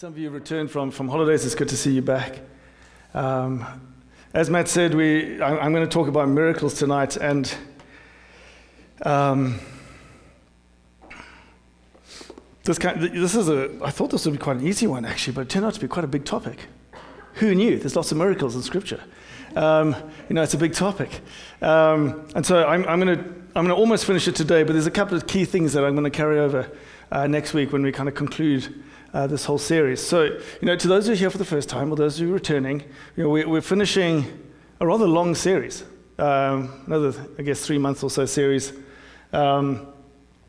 Some of you returned from, from holidays. It's good to see you back. Um, as Matt said, we, I, am going to talk about miracles tonight. And um, this, kind, this is a, I thought this would be quite an easy one, actually, but it turned out to be quite a big topic. Who knew? There's lots of miracles in Scripture. Um, you know, it's a big topic. Um, and so I'm, I'm going to I'm going to almost finish it today, but there's a couple of key things that I'm going to carry over uh, next week when we kind of conclude uh, this whole series. So, you know, to those who are here for the first time or those who are returning, you know, we, we're finishing a rather long series, um, another, I guess, three months or so series um,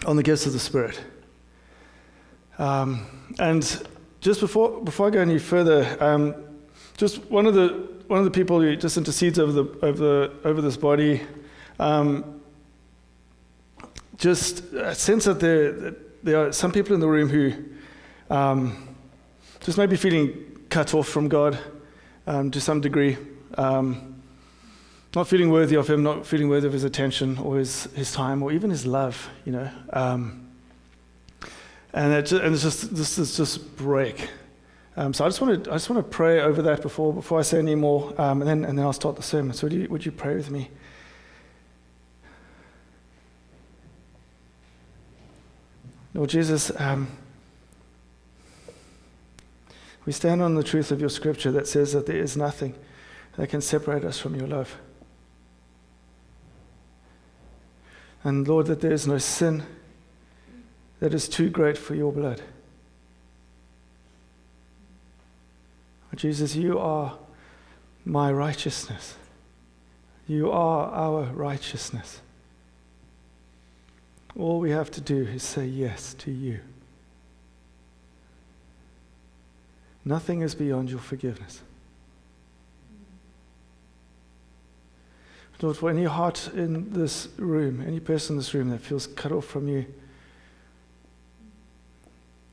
on the gifts of the Spirit. Um, and just before, before I go any further, um, just one of the one of the people who just intercedes over the over the over this body, um, just sense that there there are some people in the room who um, just maybe feeling cut off from God um, to some degree. Um, not feeling worthy of Him, not feeling worthy of His attention or His, his time or even His love, you know. Um, and, it, and it's just, this is just break. Um, so I just want to I just want to pray over that before before I say any more, um, and then and then I'll start the sermon. So would you, would you pray with me? Lord Jesus, um, we stand on the truth of your scripture that says that there is nothing that can separate us from your love. And Lord, that there is no sin that is too great for your blood. Jesus, you are my righteousness. You are our righteousness. All we have to do is say yes to you. Nothing is beyond your forgiveness. Lord, for any heart in this room, any person in this room that feels cut off from you,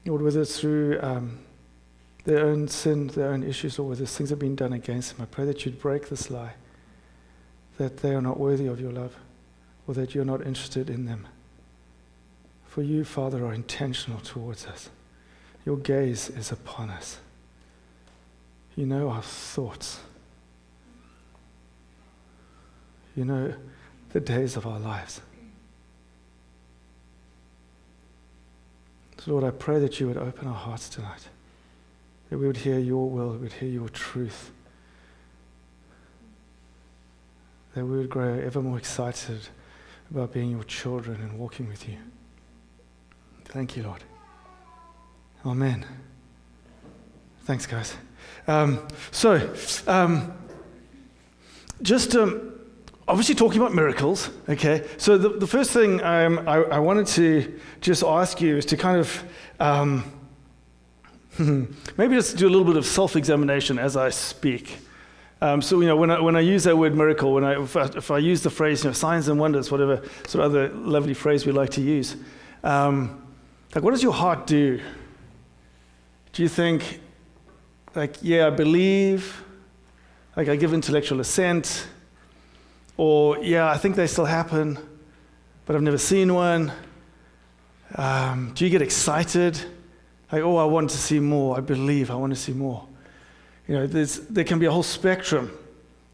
Lord, whether it's through um, their own sin, their own issues, or whether things have been done against them, I pray that you'd break this lie that they are not worthy of your love or that you're not interested in them. For you, Father, are intentional towards us. Your gaze is upon us. You know our thoughts. You know the days of our lives. So, Lord, I pray that you would open our hearts tonight, that we would hear your will, we would hear your truth, that we would grow ever more excited about being your children and walking with you. Thank you, Lord. Amen. Thanks, guys. Um, so, um, just um, obviously talking about miracles, okay? So, the, the first thing um, I, I, wanted to just ask you is to kind of um, maybe just do a little bit of self examination as I speak. Um, so, you know, when I, when I use that word miracle, when I, if, I, if I use the phrase, you know, signs and wonders, whatever sort of other lovely phrase we like to use, um, like, what does your heart do? Do you think, like, yeah, I believe, like I give intellectual assent, or yeah, I think they still happen, but I've never seen one. Um, do you get excited? Like, oh, I want to see more. I believe I want to see more. You know, there can be a whole spectrum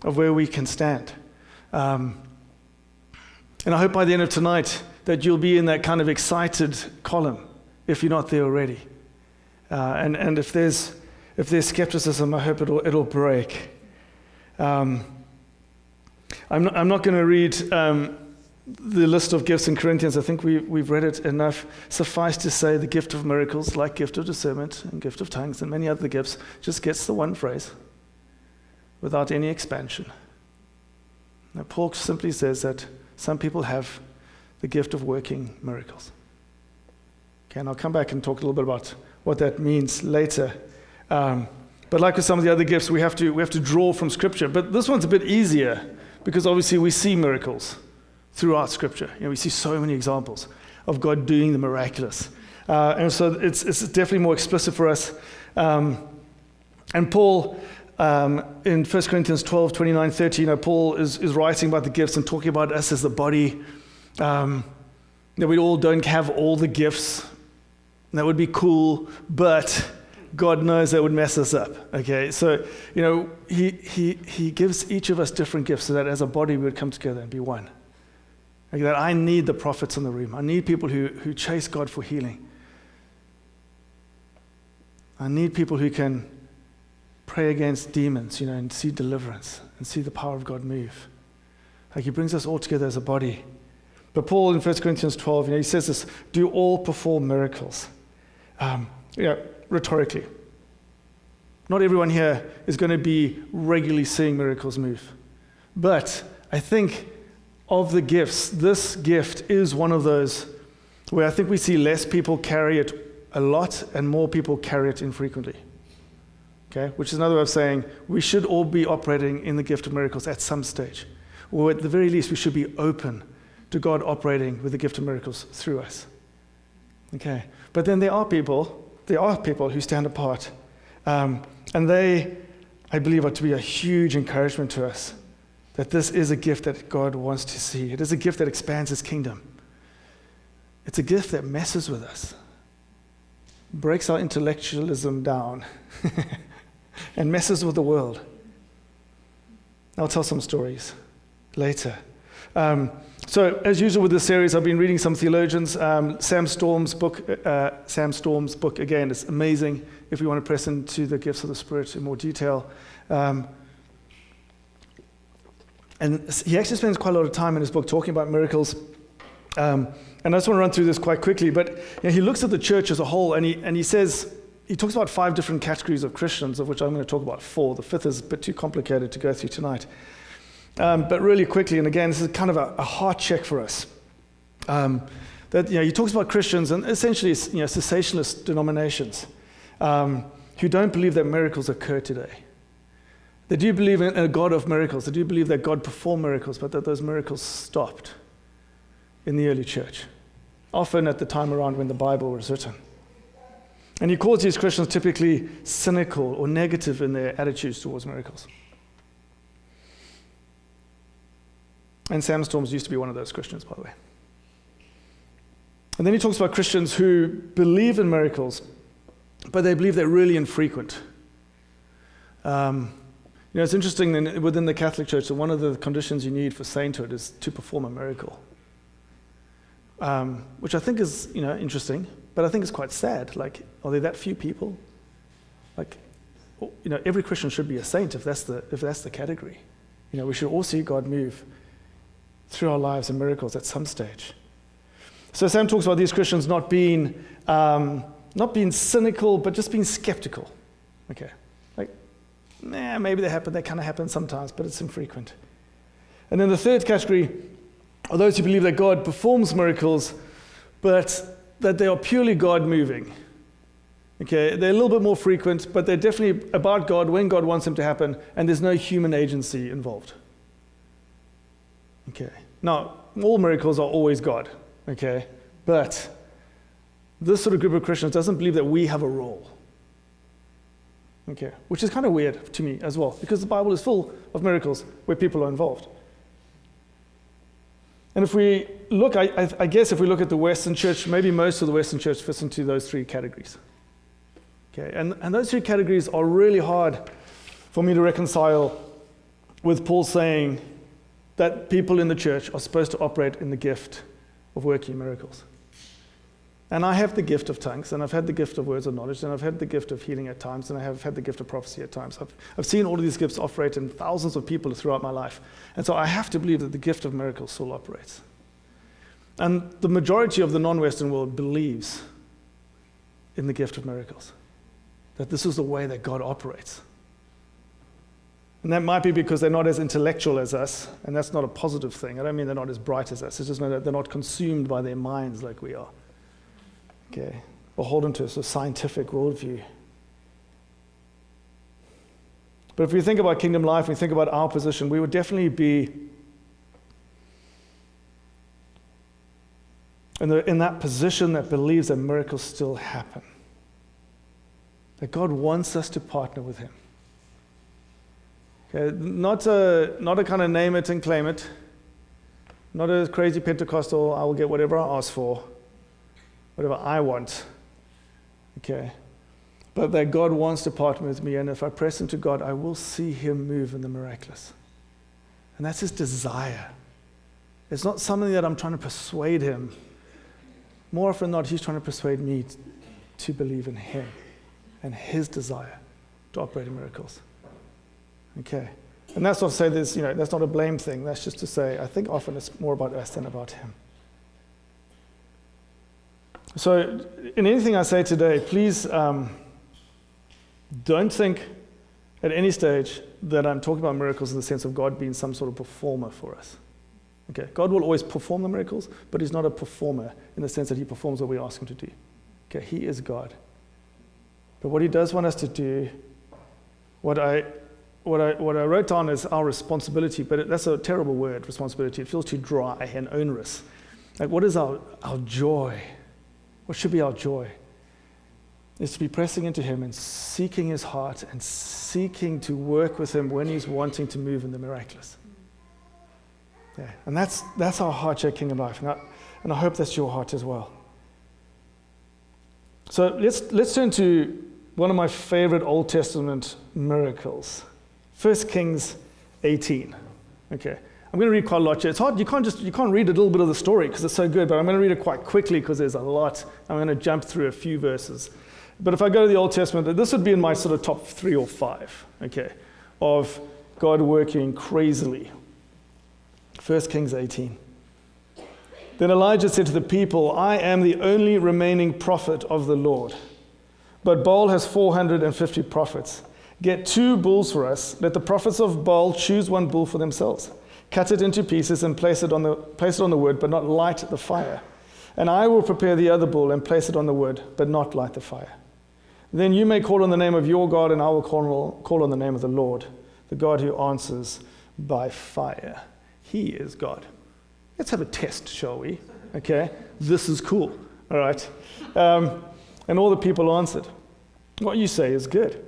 of where we can stand. Um, and I hope by the end of tonight that you'll be in that kind of excited column if you're not there already. Uh, and, and if there's if there's skepticism, I hope it'll, it'll break. Um, I'm not, I'm not going to read um, the list of gifts in Corinthians. I think we, we've read it enough. Suffice to say, the gift of miracles, like gift of discernment and gift of tongues and many other gifts, just gets the one phrase without any expansion. Now, Paul simply says that some people have the gift of working miracles. Okay, and I'll come back and talk a little bit about what that means later. Um, but like with some of the other gifts, we have, to, we have to draw from Scripture. But this one's a bit easier because obviously we see miracles throughout Scripture. You know, we see so many examples of God doing the miraculous. Uh, and so it's, it's definitely more explicit for us. Um, and Paul, um, in 1 Corinthians 12, 29, 30, you know, Paul is, is writing about the gifts and talking about us as the body. Um, that we all don't have all the gifts. That would be cool, but God knows that would mess us up. Okay, so you know, he he he gives each of us different gifts so that as a body we would come together and be one. Like that, I need the prophets in the room. I need people who who chase God for healing. I need people who can pray against demons, you know, and see deliverance and see the power of God move. Like he brings us all together as a body. But Paul in 1 Corinthians 12, you know, he says this do all perform miracles. Um, you know, rhetorically. Not everyone here is going to be regularly seeing miracles move. But I think of the gifts, this gift is one of those where I think we see less people carry it a lot and more people carry it infrequently. Okay? Which is another way of saying we should all be operating in the gift of miracles at some stage. Or at the very least, we should be open to God operating with the gift of miracles through us. Okay? But then there are people, there are people who stand apart. Um, and they, I believe, are to be a huge encouragement to us that this is a gift that God wants to see. It is a gift that expands his kingdom. It's a gift that messes with us, breaks our intellectualism down, and messes with the world. I'll tell some stories later. Um, so, as usual with this series, I've been reading some theologians. Um, Sam Storms' book, uh, Sam Storms' book again, is amazing. If we want to press into the gifts of the Spirit in more detail, um, and he actually spends quite a lot of time in his book talking about miracles. Um, and I just want to run through this quite quickly. But you know, he looks at the church as a whole, and he and he says he talks about five different categories of Christians, of which I'm going to talk about four. The fifth is a bit too complicated to go through tonight. Um, but really quickly, and again, this is kind of a, a heart check for us. Um, that you know, he talks about Christians and essentially you know, cessationist denominations um, who don't believe that miracles occur today. They do believe in a God of miracles. They do believe that God performed miracles, but that those miracles stopped in the early church, often at the time around when the Bible was written. And he calls these Christians typically cynical or negative in their attitudes towards miracles. And Sam Storms used to be one of those Christians, by the way. And then he talks about Christians who believe in miracles, but they believe they're really infrequent. Um, you know, it's interesting within the Catholic Church that one of the conditions you need for sainthood is to perform a miracle, um, which I think is, you know, interesting, but I think it's quite sad. Like, are there that few people? Like, you know, every Christian should be a saint if that's the, if that's the category. You know, we should all see God move through our lives and miracles at some stage. So Sam talks about these Christians not being, um, not being cynical, but just being skeptical. Okay, like, nah, maybe they happen. They kind of happen sometimes, but it's infrequent. And then the third category are those who believe that God performs miracles, but that they are purely God moving. Okay, they're a little bit more frequent, but they're definitely about God when God wants them to happen, and there's no human agency involved. Okay. Now, all miracles are always God, okay? But this sort of group of Christians doesn't believe that we have a role. Okay, which is kind of weird to me as well, because the Bible is full of miracles where people are involved. And if we look, I, I, guess if we look at the Western church, maybe most of the Western church fits into those three categories. Okay, and, and those three categories are really hard for me to reconcile with Paul saying that people in the church are supposed to operate in the gift of working miracles. And I have the gift of tongues, and I've had the gift of words of knowledge, and I've had the gift of healing at times, and I have had the gift of prophecy at times. I've, I've seen all of these gifts operate in thousands of people throughout my life. And so I have to believe that the gift of miracles still operates. And the majority of the non Western world believes in the gift of miracles, that this is the way that God operates. And that might be because they're not as intellectual as us, and that's not a positive thing. I don't mean they're not as bright as us, it's just that they're not consumed by their minds like we are. Okay? Beholden to a sort of scientific worldview. But if we think about kingdom life, we think about our position, we would definitely be in, the, in that position that believes that miracles still happen. That God wants us to partner with Him. Okay, not a, not a kind of name it and claim it, not a crazy Pentecostal, I will get whatever I ask for, whatever I want. Okay. but that God wants to partner with me. And if I press into God, I will see Him move in the miraculous. And that's His desire. It's not something that I'm trying to persuade Him. More often than not, He's trying to persuade me to believe in Him and His desire to operate in miracles. Okay. And that's not to say this, you know, that's not a blame thing. That's just to say, I think often it's more about us than about Him. So, in anything I say today, please um, don't think at any stage that I'm talking about miracles in the sense of God being some sort of performer for us. Okay, God will always perform the miracles, but He's not a performer in the sense that He performs what we ask Him to do. Okay, He is God. But what He does want us to do, what I, what I, what I wrote down is our responsibility, but it, that's a terrible word, responsibility. It feels too dry and onerous. Like, what is our, our joy? What should be our joy? Is to be pressing into Him and seeking His heart and seeking to work with Him when He's wanting to move in the miraculous. Yeah, and that's, that's our heart here, Kingdom Life. And I, and I hope that's your heart as well. So let's, let's turn to one of my favorite Old Testament miracles 1 Kings 18. Okay. I'm going to read quite a lot here. It's hard, you can't just you can't read a little bit of the story because it's so good, but I'm going to read it quite quickly because there's a lot. I'm going to jump through a few verses. But if I go to the Old Testament, this would be in my sort of top three or five, okay, of God working crazily 1 Kings 18. Then Elijah said to the people, I am the only remaining prophet of the Lord. But Baal has 450 prophets. Get two bulls for us. Let the prophets of Baal choose one bull for themselves. Cut it into pieces and place it on the, place it on the wood, but not light the fire. And I will prepare the other bull and place it on the wood, but not light the fire. Then you may call on the name of your God, and I will call, call on the name of the Lord, the God who answers by fire. He is God. Let's have a test, shall we? Okay, this is cool. All right. Um, and all the people answered, What you say is good.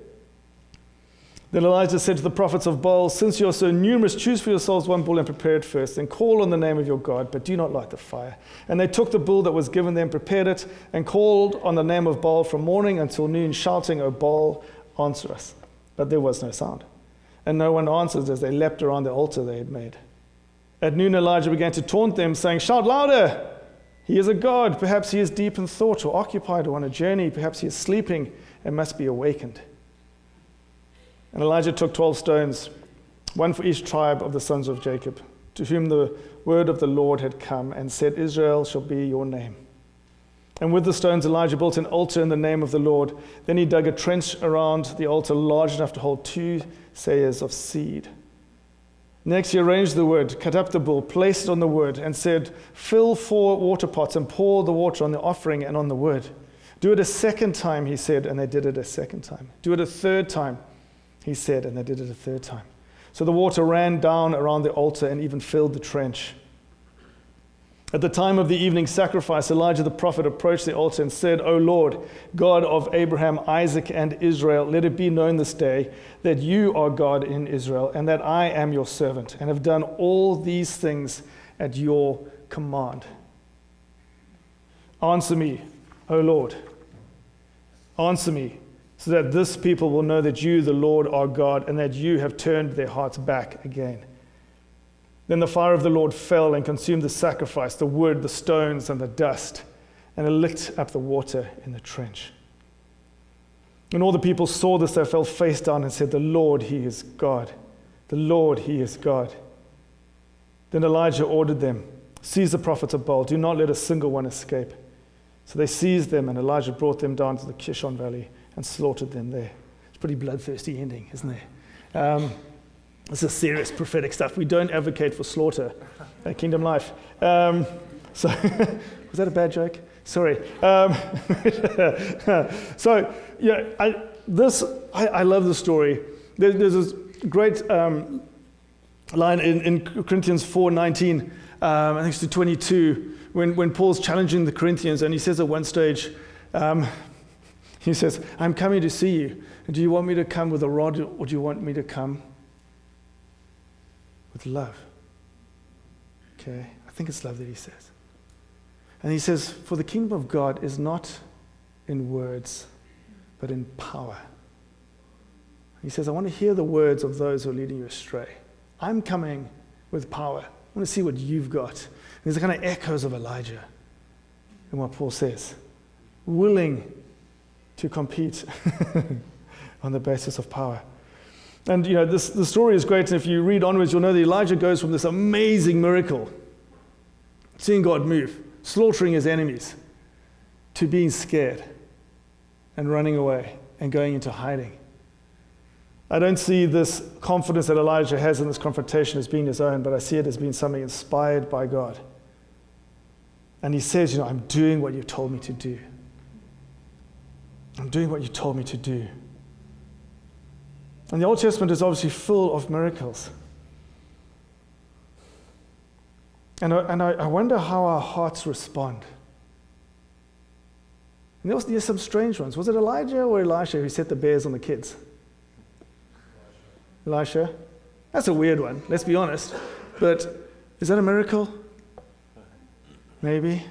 Then Elijah said to the prophets of Baal, Since you are so numerous, choose for yourselves one bull and prepare it first, and call on the name of your God, but do not light the fire. And they took the bull that was given them, prepared it, and called on the name of Baal from morning until noon, shouting, O Baal, answer us. But there was no sound. And no one answered as they leapt around the altar they had made. At noon, Elijah began to taunt them, saying, Shout louder! He is a god. Perhaps he is deep in thought or occupied or on a journey. Perhaps he is sleeping and must be awakened. And Elijah took 12 stones, one for each tribe of the sons of Jacob, to whom the word of the Lord had come, and said, Israel shall be your name. And with the stones, Elijah built an altar in the name of the Lord. Then he dug a trench around the altar large enough to hold two seahs of seed. Next, he arranged the wood, cut up the bull, placed it on the wood, and said, Fill four water pots and pour the water on the offering and on the wood. Do it a second time, he said, and they did it a second time. Do it a third time, he said, and they did it a third time. So the water ran down around the altar and even filled the trench. At the time of the evening sacrifice, Elijah the prophet approached the altar and said, O Lord, God of Abraham, Isaac, and Israel, let it be known this day that you are God in Israel, and that I am your servant, and have done all these things at your command. Answer me, O Lord. Answer me, so that this people will know that you, the Lord, are God, and that you have turned their hearts back again. Then the fire of the Lord fell and consumed the sacrifice, the wood, the stones, and the dust, and it licked up the water in the trench. When all the people saw this, they fell face down and said, The Lord, He is God. The Lord, He is God. Then Elijah ordered them, Seize the prophets of Baal, do not let a single one escape. So they seized them, and Elijah brought them down to the Kishon Valley and slaughtered them there. It's a pretty bloodthirsty ending, isn't it? Um, this is serious prophetic stuff. We don't advocate for slaughter at Kingdom Life. Um, so, was that a bad joke? Sorry. Um, so, yeah, I, this, I, I, love the story. There, there's this great um, line in, in Corinthians 4.19, um, I think it's to 22, when, when Paul's challenging the Corinthians, and he says at one stage, um, he says, I'm coming to see you. Do you want me to come with a rod, or do you want me to come with love. Okay? I think it's love that he says. And he says, For the kingdom of God is not in words, but in power. He says, I want to hear the words of those who are leading you astray. I'm coming with power. I want to see what you've got. And there's the kind of echoes of Elijah in what Paul says. Willing to compete on the basis of power. And you know, this, the story is great, and if you read onwards, you'll know that Elijah goes from this amazing miracle, seeing God move, slaughtering his enemies, to being scared and running away and going into hiding. I don't see this confidence that Elijah has in this confrontation as being his own, but I see it as being something inspired by God. And he says, You know, I'm doing what you told me to do. I'm doing what you told me to do. And the Old Testament is obviously full of miracles. And I, and I wonder how our hearts respond. And there was there's some strange ones. Was it Elijah or Elisha who set the bears on the kids? Elisha? That's a weird one, let's be honest. But is that a miracle? Maybe.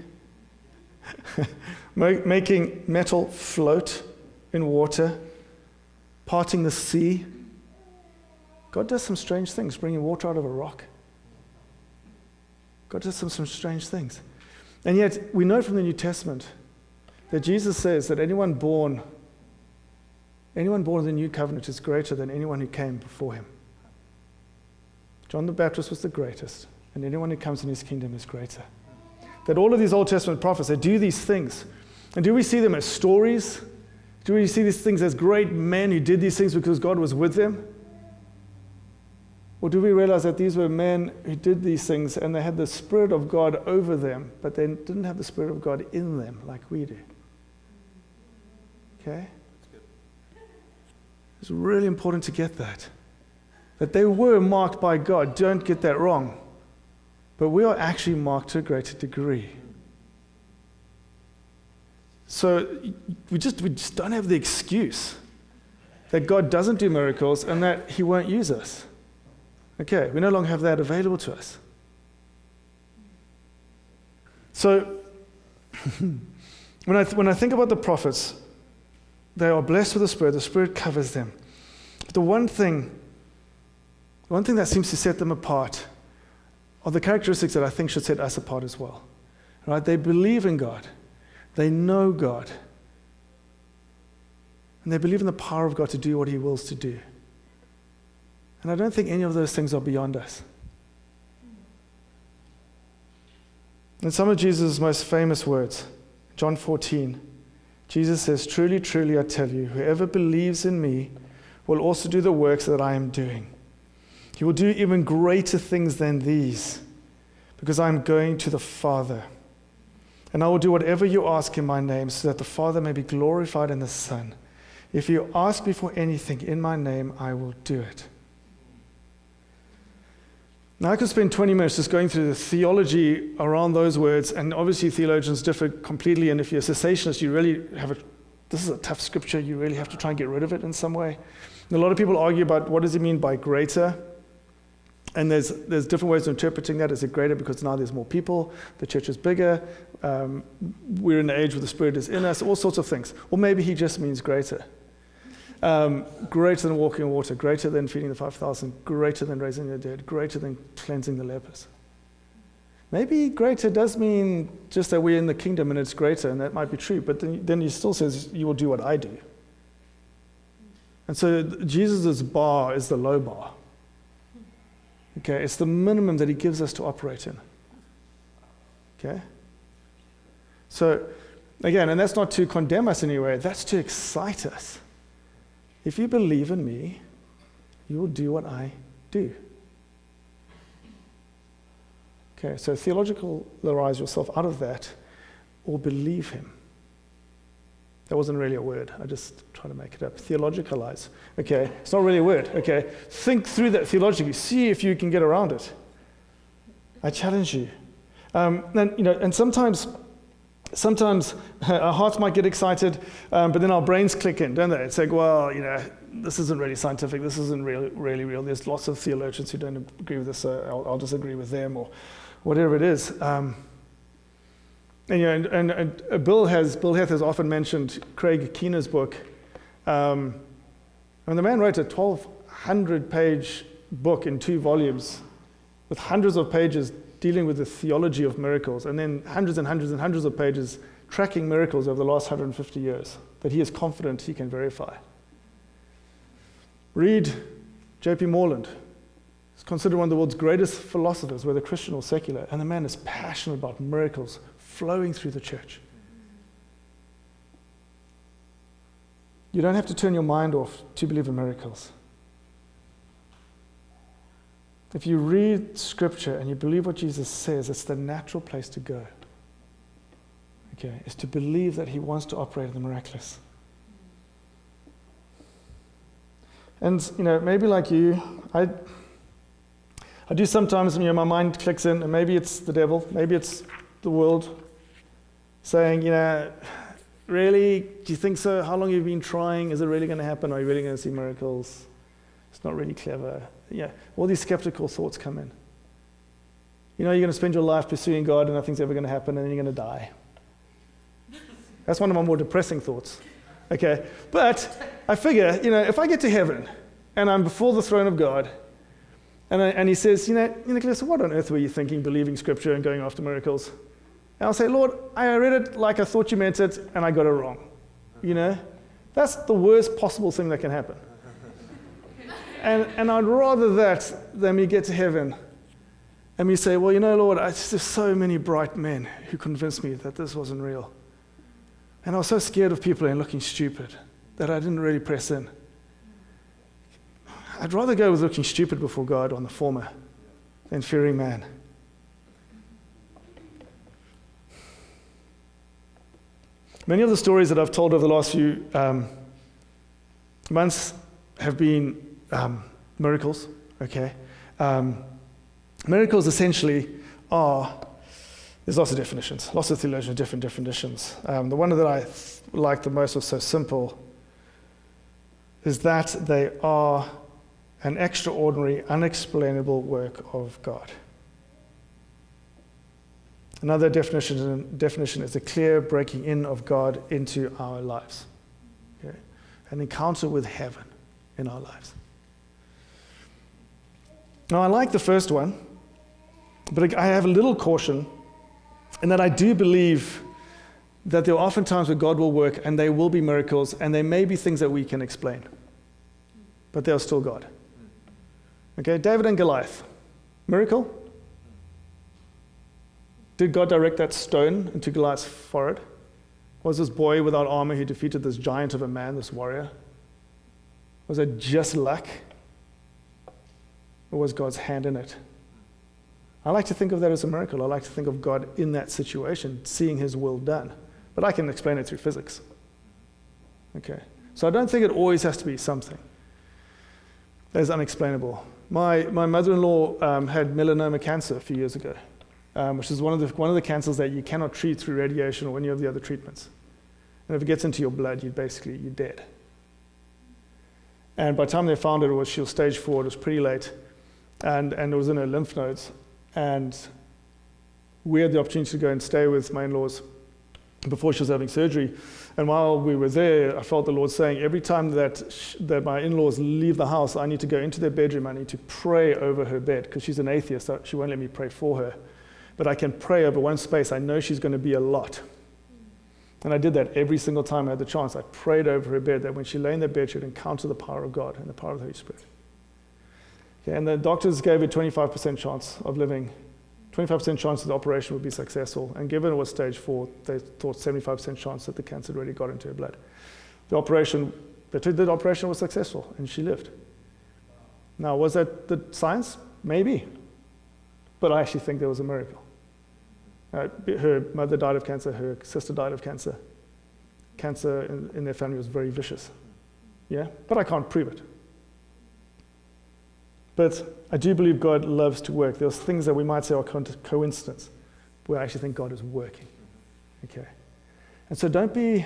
Making metal float in water, parting the sea. God does some strange things, bringing water out of a rock. God does some, some strange things. And yet, we know from the New Testament that Jesus says that anyone born Anyone born in the new covenant is greater than anyone who came before him. John the Baptist was the greatest, and anyone who comes in his kingdom is greater. That all of these Old Testament prophets, they do these things. And do we see them as stories? Do we see these things as great men who did these things because God was with them? Or do we realize that these were men who did these things and they had the Spirit of God over them, but they didn't have the Spirit of God in them like we do? Okay? It's really important to get that. That they were marked by God. Don't get that wrong. But we are actually marked to a greater degree. So we just, we just don't have the excuse that God doesn't do miracles and that He won't use us. Okay, we no longer have that available to us. So when I, th- when I think about the prophets, they are blessed with the Spirit, the Spirit covers them. But the one thing, one thing that seems to set them apart are the characteristics that I think should set us apart as well. Right? They believe in God, they know God, and they believe in the power of God to do what He wills to do. And I don't think any of those things are beyond us. In some of Jesus' most famous words, John 14, Jesus says, Truly, truly, I tell you, whoever believes in me will also do the works that I am doing. He will do even greater things than these, because I am going to the Father. And I will do whatever you ask in my name, so that the Father may be glorified in the Son. If you ask me for anything in my name, I will do it. Now, I could spend 20 minutes just going through the theology around those words, and obviously theologians differ completely. And if you're a cessationist, you really have a, this is a tough scripture, you really have to try and get rid of it in some way. And a lot of people argue about what does it mean by greater? And there's, there's different ways of interpreting that. Is it greater because now there's more people? The church is bigger. Um, we're in an age where the Spirit is in us, all sorts of things. Or maybe he just means greater. Um, greater than walking on water, greater than feeding the 5,000, greater than raising the dead, greater than cleansing the lepers. Maybe greater does mean just that we're in the kingdom and it's greater, and that might be true, but then, then he still says, You will do what I do. And so Jesus' bar is the low bar. Okay, it's the minimum that he gives us to operate in. Okay? So, again, and that's not to condemn us anyway, that's to excite us. If you believe in me, you will do what I do. Okay, so theologicalize yourself out of that or believe him. That wasn't really a word. I just try to make it up. Theologicalize. Okay, it's not really a word. Okay, think through that theologically. See if you can get around it. I challenge you. Um, and you know, and sometimes sometimes our hearts might get excited, um, but then our brains click in, don't they? It's like, well, you know, this isn't really scientific. This isn't really, really real. There's lots of theologians who don't agree with this. So I'll, I'll disagree with them or whatever it is. Um, and, you know, and, and, and, Bill, has, Bill Heth has often mentioned Craig Keener's book, Um, and the man wrote a 1,200 page book in two volumes with hundreds of pages dealing with the theology of miracles, and then hundreds and hundreds and hundreds of pages tracking miracles over the last 150 years that he is confident he can verify. Read J.P. Moreland. He's considered one of the world's greatest philosophers, whether Christian or secular, and the man is passionate about miracles flowing through the church. You don't have to turn your mind off to believe in miracles. If you read scripture and you believe what Jesus says, it's the natural place to go. Okay, is to believe that he wants to operate in the miraculous. And you know, maybe like you, I I do sometimes, you know, my mind clicks in, and maybe it's the devil, maybe it's the world saying, you know, really, do you think so? How long have you been trying? Is it really going to happen? Are you really going to see miracles? It's not really clever. Yeah, all these skeptical thoughts come in. You know, you're going to spend your life pursuing God and nothing's ever going to happen and then you're going to die. That's one of my more depressing thoughts. Okay, but I figure, you know, if I get to heaven and I'm before the throne of God, and, I, and he says, you know, Nicholas, what on earth were you thinking, believing scripture and going after miracles? And I'll say, Lord, I read it like I thought you meant it, and I got it wrong. You know, that's the worst possible thing that can happen. and, and I'd rather that than me get to heaven and me say, well, you know, Lord, there's so many bright men who convinced me that this wasn't real. And I was so scared of people and looking stupid that I didn't really press in. I'd rather go with looking stupid before God on the former than fearing man. Many of the stories that I've told over the last few um, months have been um, miracles, okay? Um, miracles essentially are, there's lots of definitions, lots of theologians, have different definitions. Um, the one that I th- like the most was so simple is that they are an extraordinary, unexplainable work of God. Another definition, definition is a clear breaking in of God into our lives. Okay? An encounter with heaven in our lives. Now, I like the first one, but I have a little caution in that I do believe that there are often times where God will work and there will be miracles and there may be things that we can explain, but they are still God. Okay, David and Goliath. Miracle? Did God direct that stone into Goliath's forehead? Was this boy without armor who defeated this giant of a man, this warrior? Was it just luck? Or was God's hand in it? I like to think of that as a miracle. I like to think of God in that situation, seeing his will done. But I can explain it through physics. Okay. So I don't think it always has to be something that is unexplainable. My, my mother in law um, had melanoma cancer a few years ago um, which is one of, the, one of the cancers that you cannot treat through radiation or any of the other treatments. And if it gets into your blood, you basically, you're dead. And by the time they found it, it was, she was stage four, it was pretty late, and, and it was in her lymph nodes. And we had the opportunity to go and stay with my in-laws before she was having surgery. And while we were there, I felt the Lord saying, every time that, sh- that my in laws leave the house, I need to go into their bedroom. I need to pray over her bed because she's an atheist. So she won't let me pray for her but I can pray over one space. I know she's going to be a lot. And I did that every single time I had the chance. I prayed over her bed that when she lay in the bed, she would encounter the power of God and the power of the Holy Spirit. Okay, and the doctors gave a 25% chance of living, 25% chance that the operation would be successful. And given it was stage four, they thought 75% chance that the cancer had already got into her blood. The operation, they the operation was successful, and she lived. Now, was that the science? Maybe. But I actually think there was a miracle. Uh, her mother died of cancer, her sister died of cancer. Cancer in, in their family was very vicious. Yeah? But I can't prove it. But I do believe God loves to work. There's things that we might say are coincidence, but I actually think God is working. Okay? And so don't be,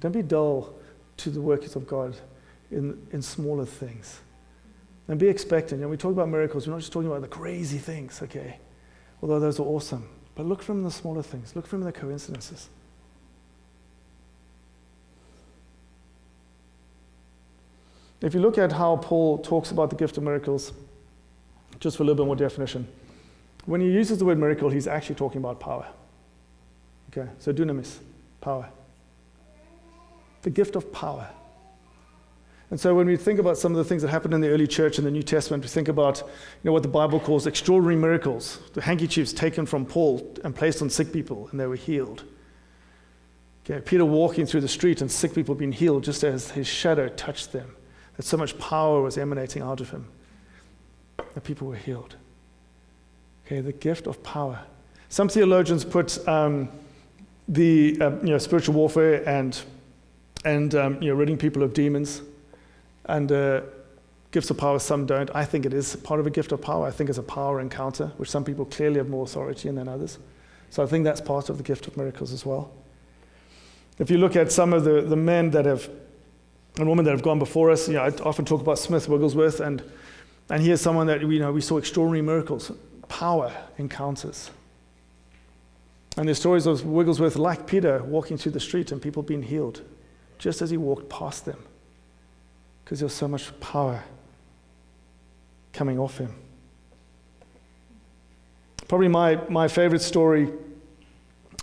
don't be dull to the workings of God in, in smaller things. And be expectant. And we talk about miracles, we're not just talking about the crazy things, okay? although those are awesome. But look from the smaller things, look from the coincidences. If you look at how Paul talks about the gift of miracles, just for a little bit more definition, when he uses the word miracle, he's actually talking about power. Okay, so dunamis, power. The gift of power. And so when we think about some of the things that happened in the early church in the New Testament, we think about you know, what the Bible calls extraordinary miracles. The handkerchiefs taken from Paul and placed on sick people, and they were healed. Okay, Peter walking through the street and sick people being healed just as his shadow touched them. That so much power was emanating out of him. The people were healed. Okay, the gift of power. Some theologians put um, the uh, you know, spiritual warfare and, and um, you know, ridding people of demons and uh, gifts of power, some don't. I think it is part of a gift of power. I think it's a power encounter, which some people clearly have more authority in than others. So I think that's part of the gift of miracles as well. If you look at some of the, the men that have, and women that have gone before us, you know, I often talk about Smith Wigglesworth, and, and here's someone that you know, we saw extraordinary miracles, power encounters. And there's stories of Wigglesworth, like Peter, walking through the street and people being healed just as he walked past them because there's so much power coming off him. Probably my, my favorite story,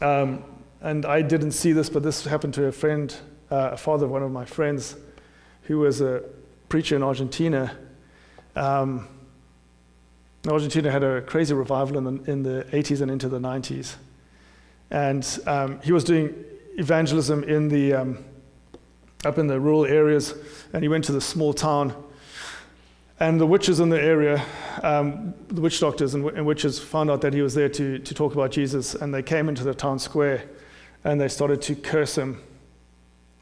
um, and I didn't see this, but this happened to a friend, uh, a father of one of my friends, who was a preacher in Argentina. Um, Argentina had a crazy revival in the, in the 80s and into the 90s. And um, he was doing evangelism in the, um, up in the rural areas, and he went to the small town. And the witches in the area, um, the witch doctors and, and, witches, found out that he was there to, to talk about Jesus, and they came into the town square and they started to curse him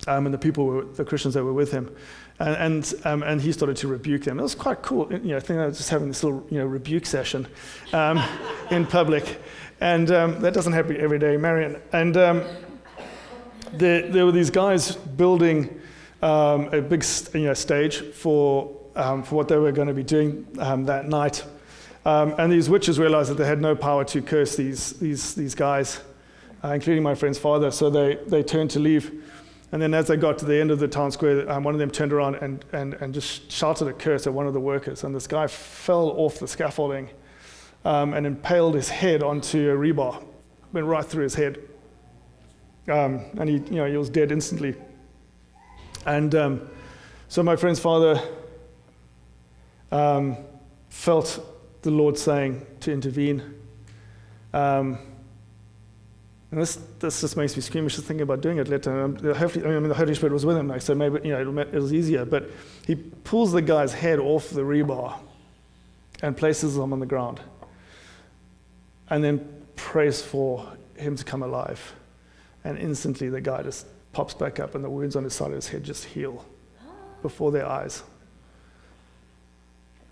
um, and the people, were, the Christians that were with him. And, and, um, and, he started to rebuke them. It was quite cool. You know, I think I was just having this little you know, rebuke session um, in public. And um, that doesn't happen every day, Marion. And um, there, there were these guys building um, a big you know, stage for, um, for what they were going to be doing um, that night. Um, and these witches realized that they had no power to curse these, these, these guys, uh, including my friend's father. So they, they turned to leave. And then as they got to the end of the town square, um, one of them turned around and, and, and just shouted a curse at one of the workers. And this guy fell off the scaffolding um, and impaled his head onto a rebar, went right through his head. Um, and he, you know, he was dead instantly. And um, so my friend's father um, felt the Lord saying to intervene. Um, and this, this just makes me squeamish just thinking about doing it later. Um, hopefully, I mean, the Holy Spirit was with him, like, so maybe you know, it was easier. But he pulls the guy's head off the rebar and places him on the ground. And then prays for him to come alive. And instantly the guy just pops back up and the wounds on his side of his head just heal before their eyes.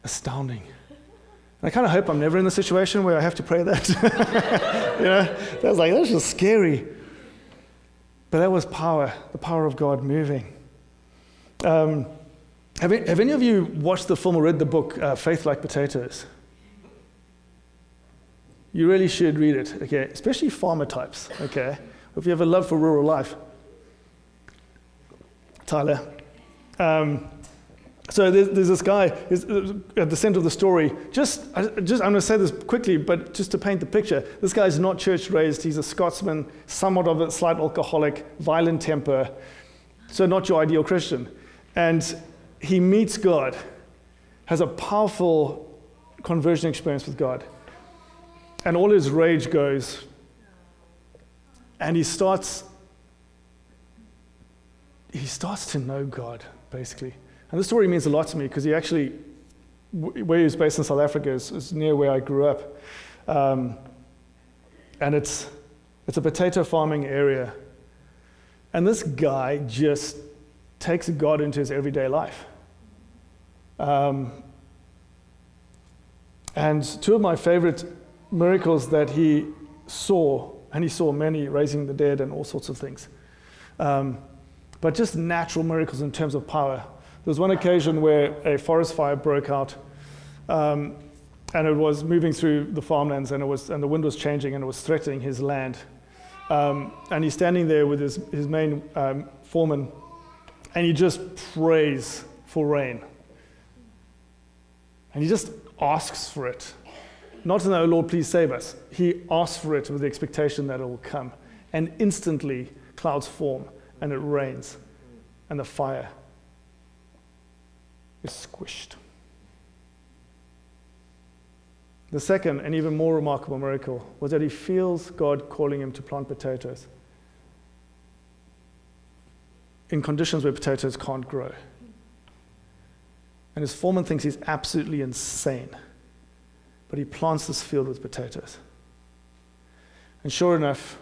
Astounding. And I kind of hope I'm never in the situation where I have to pray that. you know, that was like, that's just scary. But that was power, the power of God moving. Um, have, have, any of you watched the film or read the book uh, Faith Like Potatoes? You really should read it, okay? Especially farmer types, okay? If you have a love for rural life. Tyler. Um, so there's, there's, this guy uh, at the center of the story. Just, just I'm going to say this quickly, but just to paint the picture, this guy's not church raised. He's a Scotsman, somewhat of a slight alcoholic, violent temper, so not your ideal Christian. And he meets God, has a powerful conversion experience with God, and all his rage goes and he starts he starts to know God, basically. And this story means a lot to me because he actually, where he was based in South Africa, is, is near where I grew up. Um, and it's, it's a potato farming area. And this guy just takes God into his everyday life. Um, and two of my favorite miracles that he saw and he saw many raising the dead and all sorts of things. Um, but just natural miracles in terms of power. There was one occasion where a forest fire broke out, um, and it was moving through the farmlands, and, it was, and the wind was changing, and it was threatening his land. Um, and he's standing there with his, his main um, foreman, and he just prays for rain. And he just asks for it. Not the, oh Lord, please save us. He asks for it with the expectation that it will come. And instantly, clouds form and it rains, and the fire is squished. The second and even more remarkable miracle was that he feels God calling him to plant potatoes in conditions where potatoes can't grow. And his foreman thinks he's absolutely insane. But he plants this field with potatoes. And sure enough,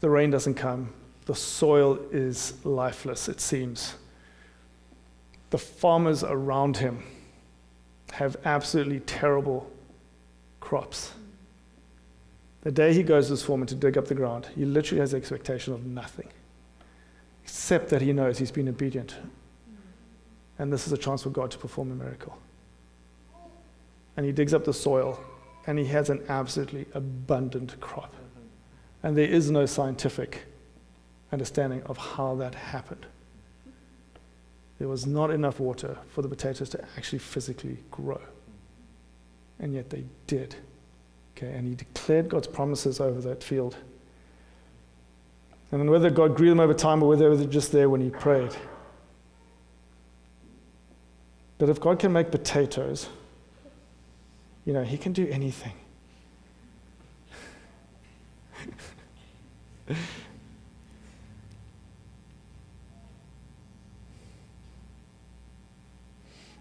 the rain doesn't come. The soil is lifeless, it seems. The farmers around him have absolutely terrible crops. The day he goes to his foreman to dig up the ground, he literally has expectation of nothing, except that he knows he's been obedient and this is a chance for God to perform a miracle. And he digs up the soil, and he has an absolutely abundant crop. And there is no scientific understanding of how that happened. There was not enough water for the potatoes to actually physically grow. And yet they did. Okay, and he declared God's promises over that field. And whether God grew them over time or whether they were just there when he prayed, But if God can make potatoes, you know, He can do anything.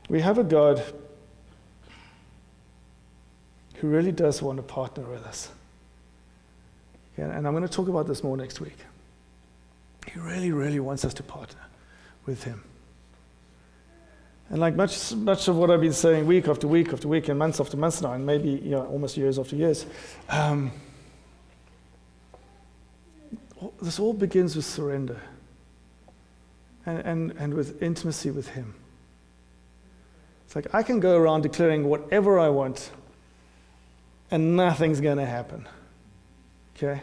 we have a God who really does want to partner with us. And I'm going to talk about this more next week. He really, really wants us to partner with Him. And like much, much of what I've been saying week after week after week and months after months now, and maybe you know, almost years after years, um, this all begins with surrender and, and, and with intimacy with Him. It's like I can go around declaring whatever I want, and nothing's going to happen. Okay?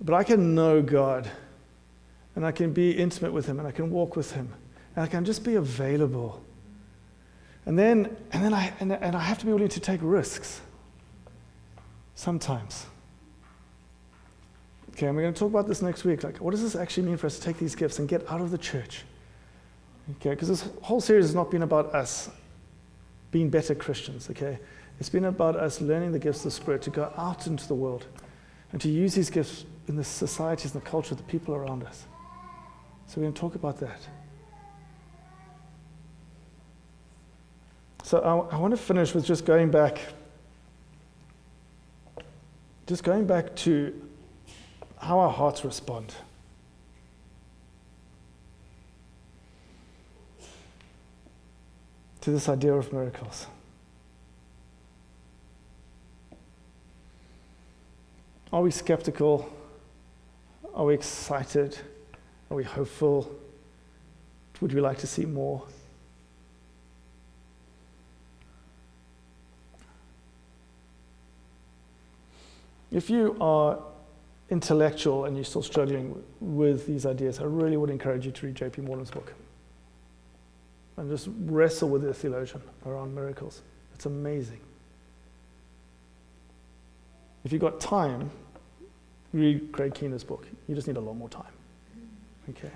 But I can know God, and I can be intimate with Him, and I can walk with Him and I can just be available. And then, and then I, and, and I have to be willing to take risks sometimes. Okay, and we're going to talk about this next week. Like, what does this actually mean for us to take these gifts and get out of the church? Okay, because this whole series has not been about us being better Christians, okay? It's been about us learning the gifts of the Spirit to go out into the world and to use these gifts in the societies and the culture, of the people around us. So we're going to talk about that. So I, I want to finish with just going back, just going back to how our hearts respond. To this idea of miracles. Are we skeptical? Are we excited? Are we hopeful? Would we like to see more? If you are intellectual and you're still struggling with these ideas, I really would encourage you to read J.P. Moreland's book and just wrestle with the theologian around miracles. It's amazing. If you've got time, read Craig Keener's book. You just need a lot more time. Okay.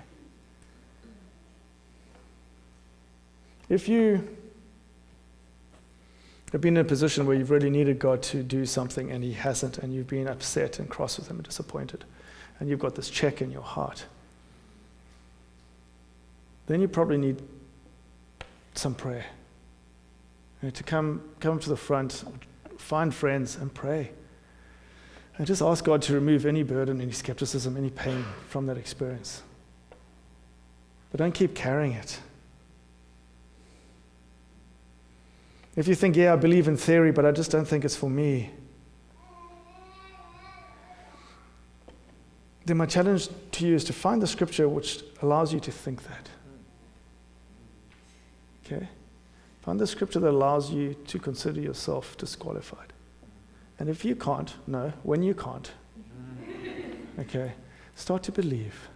If you have been in a position where you've really needed God to do something and He hasn't, and you've been upset and cross with Him and disappointed, and you've got this check in your heart, then you probably need some prayer. You know, to come, come to the front, find friends, and pray. And just ask God to remove any burden, any skepticism, any pain from that experience. But don't keep carrying it. If you think, yeah, I believe in theory, but I just don't think it's for me, then my challenge to you is to find the scripture which allows you to think that. Okay? Find the scripture that allows you to consider yourself disqualified. And if you can't, no, when you can't, okay, start to believe.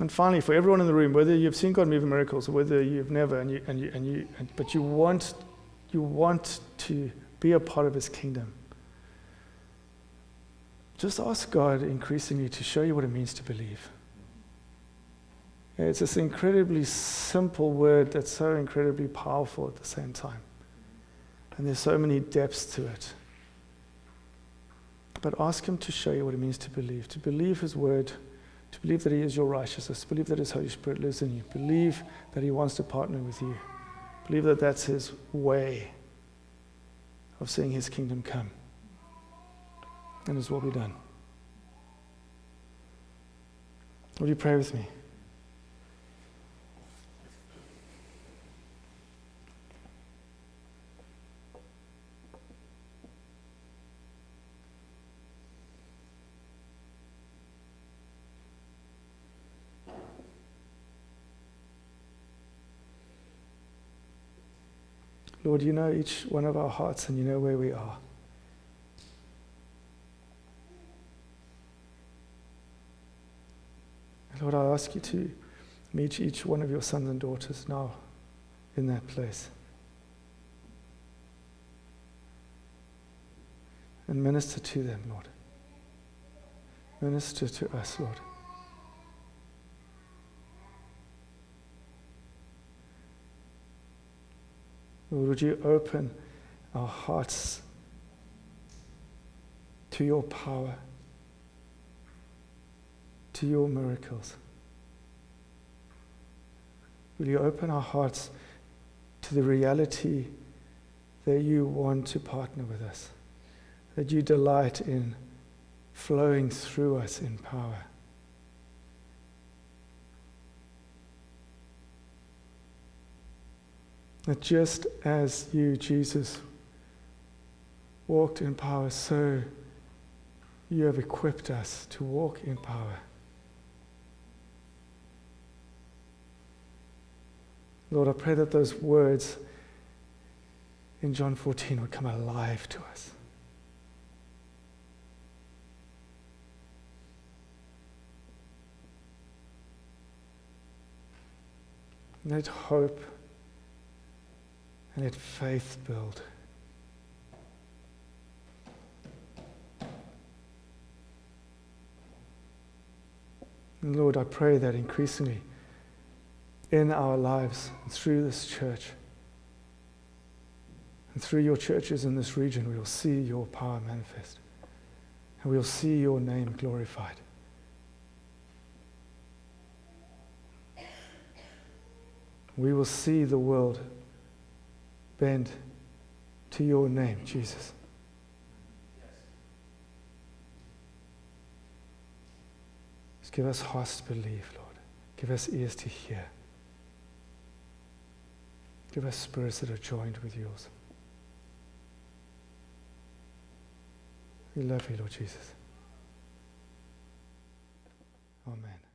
And finally, for everyone in the room, whether you've seen God move in miracles or whether you've never, and you, and you, and you, and, but you want, you want to be a part of His kingdom, just ask God increasingly to show you what it means to believe. It's this incredibly simple word that's so incredibly powerful at the same time. And there's so many depths to it. But ask Him to show you what it means to believe, to believe His word, to believe that He is your righteousness, believe that His Holy Spirit lives in you, believe that He wants to partner with you, believe that that's His way of seeing His kingdom come. And His will be done. Will you pray with me? Lord, you know each one of our hearts and you know where we are. Lord, I ask you to meet each one of your sons and daughters now in that place. And minister to them, Lord. Minister to us, Lord. Would you open our hearts to your power, to your miracles? Will you open our hearts to the reality that you want to partner with us, that you delight in flowing through us in power? That just as you, Jesus, walked in power, so you have equipped us to walk in power. Lord, I pray that those words in John 14 would come alive to us. Let hope and let faith build. And Lord, I pray that increasingly in our lives and through this church and through your churches in this region, we will see your power manifest and we will see your name glorified. We will see the world bend to your name, Jesus. Just give us hearts to believe, Lord. Give us ears to hear. Give us spirits that are joined with yours. We love you, Lord Jesus. Amen.